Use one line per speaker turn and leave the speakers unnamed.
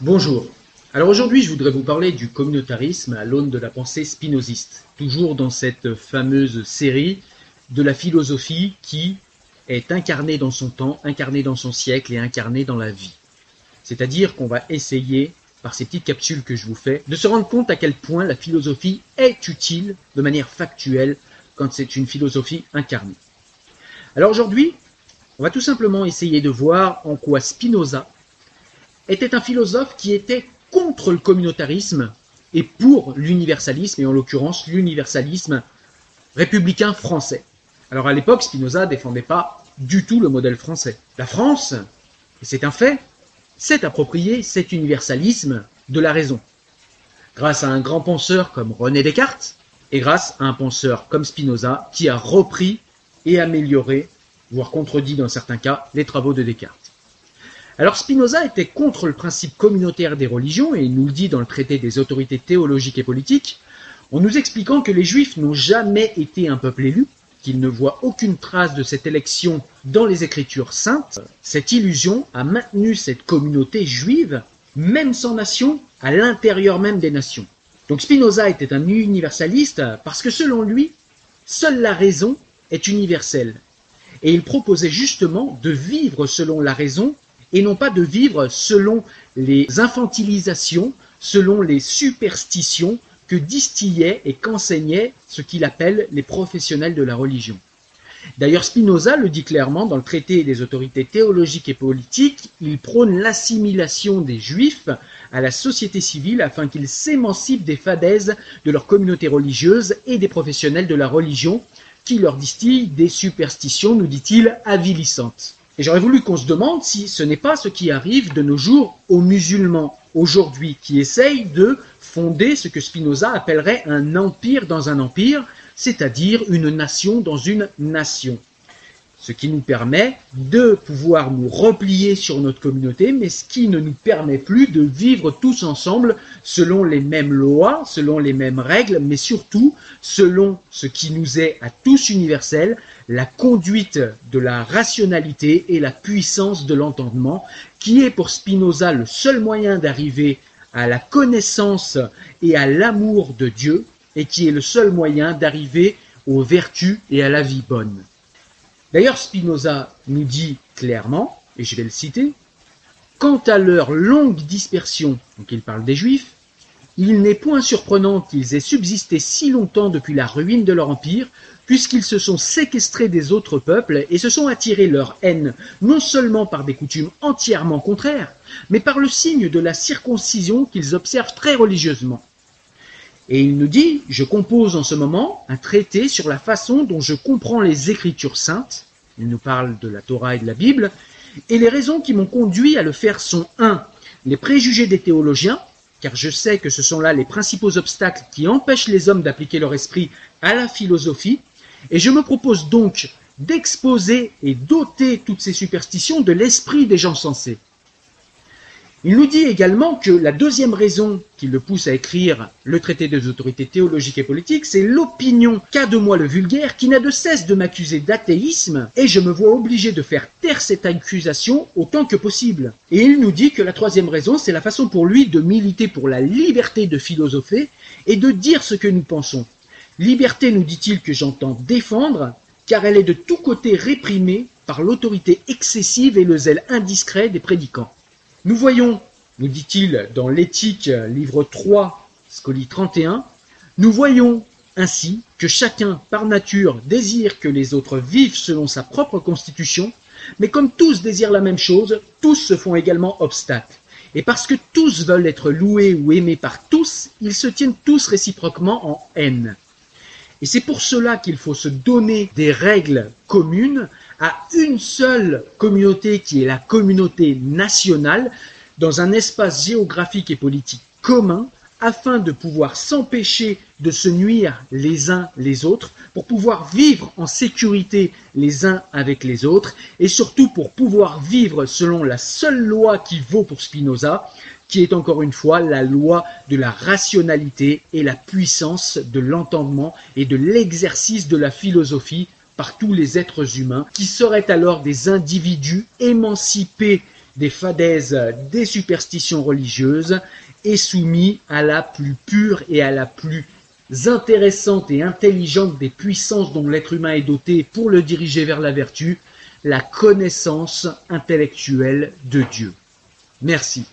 Bonjour. Alors aujourd'hui, je voudrais vous parler du communautarisme à l'aune de la pensée spinoziste, toujours dans cette fameuse série de la philosophie qui est incarnée dans son temps, incarnée dans son siècle et incarnée dans la vie. C'est-à-dire qu'on va essayer, par ces petites capsules que je vous fais, de se rendre compte à quel point la philosophie est utile de manière factuelle quand c'est une philosophie incarnée. Alors aujourd'hui, on va tout simplement essayer de voir en quoi Spinoza était un philosophe qui était contre le communautarisme et pour l'universalisme, et en l'occurrence l'universalisme républicain français. Alors à l'époque, Spinoza ne défendait pas du tout le modèle français. La France, et c'est un fait, s'est approprié cet universalisme de la raison. Grâce à un grand penseur comme René Descartes, et grâce à un penseur comme Spinoza qui a repris et amélioré, voire contredit dans certains cas, les travaux de Descartes. Alors Spinoza était contre le principe communautaire des religions, et il nous le dit dans le traité des autorités théologiques et politiques, en nous expliquant que les Juifs n'ont jamais été un peuple élu, qu'il ne voit aucune trace de cette élection dans les Écritures saintes. Cette illusion a maintenu cette communauté juive, même sans nation, à l'intérieur même des nations. Donc Spinoza était un universaliste parce que selon lui, seule la raison est universelle. Et il proposait justement de vivre selon la raison et non pas de vivre selon les infantilisations, selon les superstitions que distillaient et qu'enseignaient ce qu'il appelle les professionnels de la religion. D'ailleurs, Spinoza le dit clairement dans le traité des autorités théologiques et politiques, il prône l'assimilation des juifs à la société civile afin qu'ils s'émancipent des fadaises de leur communauté religieuse et des professionnels de la religion qui leur distillent des superstitions, nous dit-il, avilissantes. Et j'aurais voulu qu'on se demande si ce n'est pas ce qui arrive de nos jours aux musulmans aujourd'hui qui essayent de fonder ce que Spinoza appellerait un empire dans un empire, c'est-à-dire une nation dans une nation ce qui nous permet de pouvoir nous replier sur notre communauté, mais ce qui ne nous permet plus de vivre tous ensemble selon les mêmes lois, selon les mêmes règles, mais surtout selon ce qui nous est à tous universel, la conduite de la rationalité et la puissance de l'entendement, qui est pour Spinoza le seul moyen d'arriver à la connaissance et à l'amour de Dieu, et qui est le seul moyen d'arriver aux vertus et à la vie bonne. D'ailleurs, Spinoza nous dit clairement, et je vais le citer, Quant à leur longue dispersion, donc il parle des Juifs, il n'est point surprenant qu'ils aient subsisté si longtemps depuis la ruine de leur empire, puisqu'ils se sont séquestrés des autres peuples et se sont attirés leur haine, non seulement par des coutumes entièrement contraires, mais par le signe de la circoncision qu'ils observent très religieusement. Et il nous dit, je compose en ce moment un traité sur la façon dont je comprends les Écritures saintes, il nous parle de la Torah et de la Bible, et les raisons qui m'ont conduit à le faire sont 1. Les préjugés des théologiens, car je sais que ce sont là les principaux obstacles qui empêchent les hommes d'appliquer leur esprit à la philosophie, et je me propose donc d'exposer et d'ôter toutes ces superstitions de l'esprit des gens sensés. Il nous dit également que la deuxième raison qui le pousse à écrire le traité des autorités théologiques et politiques, c'est l'opinion qu'a de moi le vulgaire qui n'a de cesse de m'accuser d'athéisme et je me vois obligé de faire taire cette accusation autant que possible. Et il nous dit que la troisième raison, c'est la façon pour lui de militer pour la liberté de philosopher et de dire ce que nous pensons. Liberté, nous dit-il, que j'entends défendre, car elle est de tous côtés réprimée par l'autorité excessive et le zèle indiscret des prédicants. Nous voyons, nous dit-il dans l'éthique, livre 3, scolie 31, nous voyons ainsi que chacun, par nature, désire que les autres vivent selon sa propre constitution, mais comme tous désirent la même chose, tous se font également obstacle. Et parce que tous veulent être loués ou aimés par tous, ils se tiennent tous réciproquement en haine. Et c'est pour cela qu'il faut se donner des règles communes à une seule communauté qui est la communauté nationale dans un espace géographique et politique commun afin de pouvoir s'empêcher de se nuire les uns les autres, pour pouvoir vivre en sécurité les uns avec les autres, et surtout pour pouvoir vivre selon la seule loi qui vaut pour Spinoza, qui est encore une fois la loi de la rationalité et la puissance de l'entendement et de l'exercice de la philosophie par tous les êtres humains, qui seraient alors des individus émancipés des fadaises, des superstitions religieuses et soumis à la plus pure et à la plus intéressante et intelligente des puissances dont l'être humain est doté pour le diriger vers la vertu, la connaissance intellectuelle de Dieu. Merci.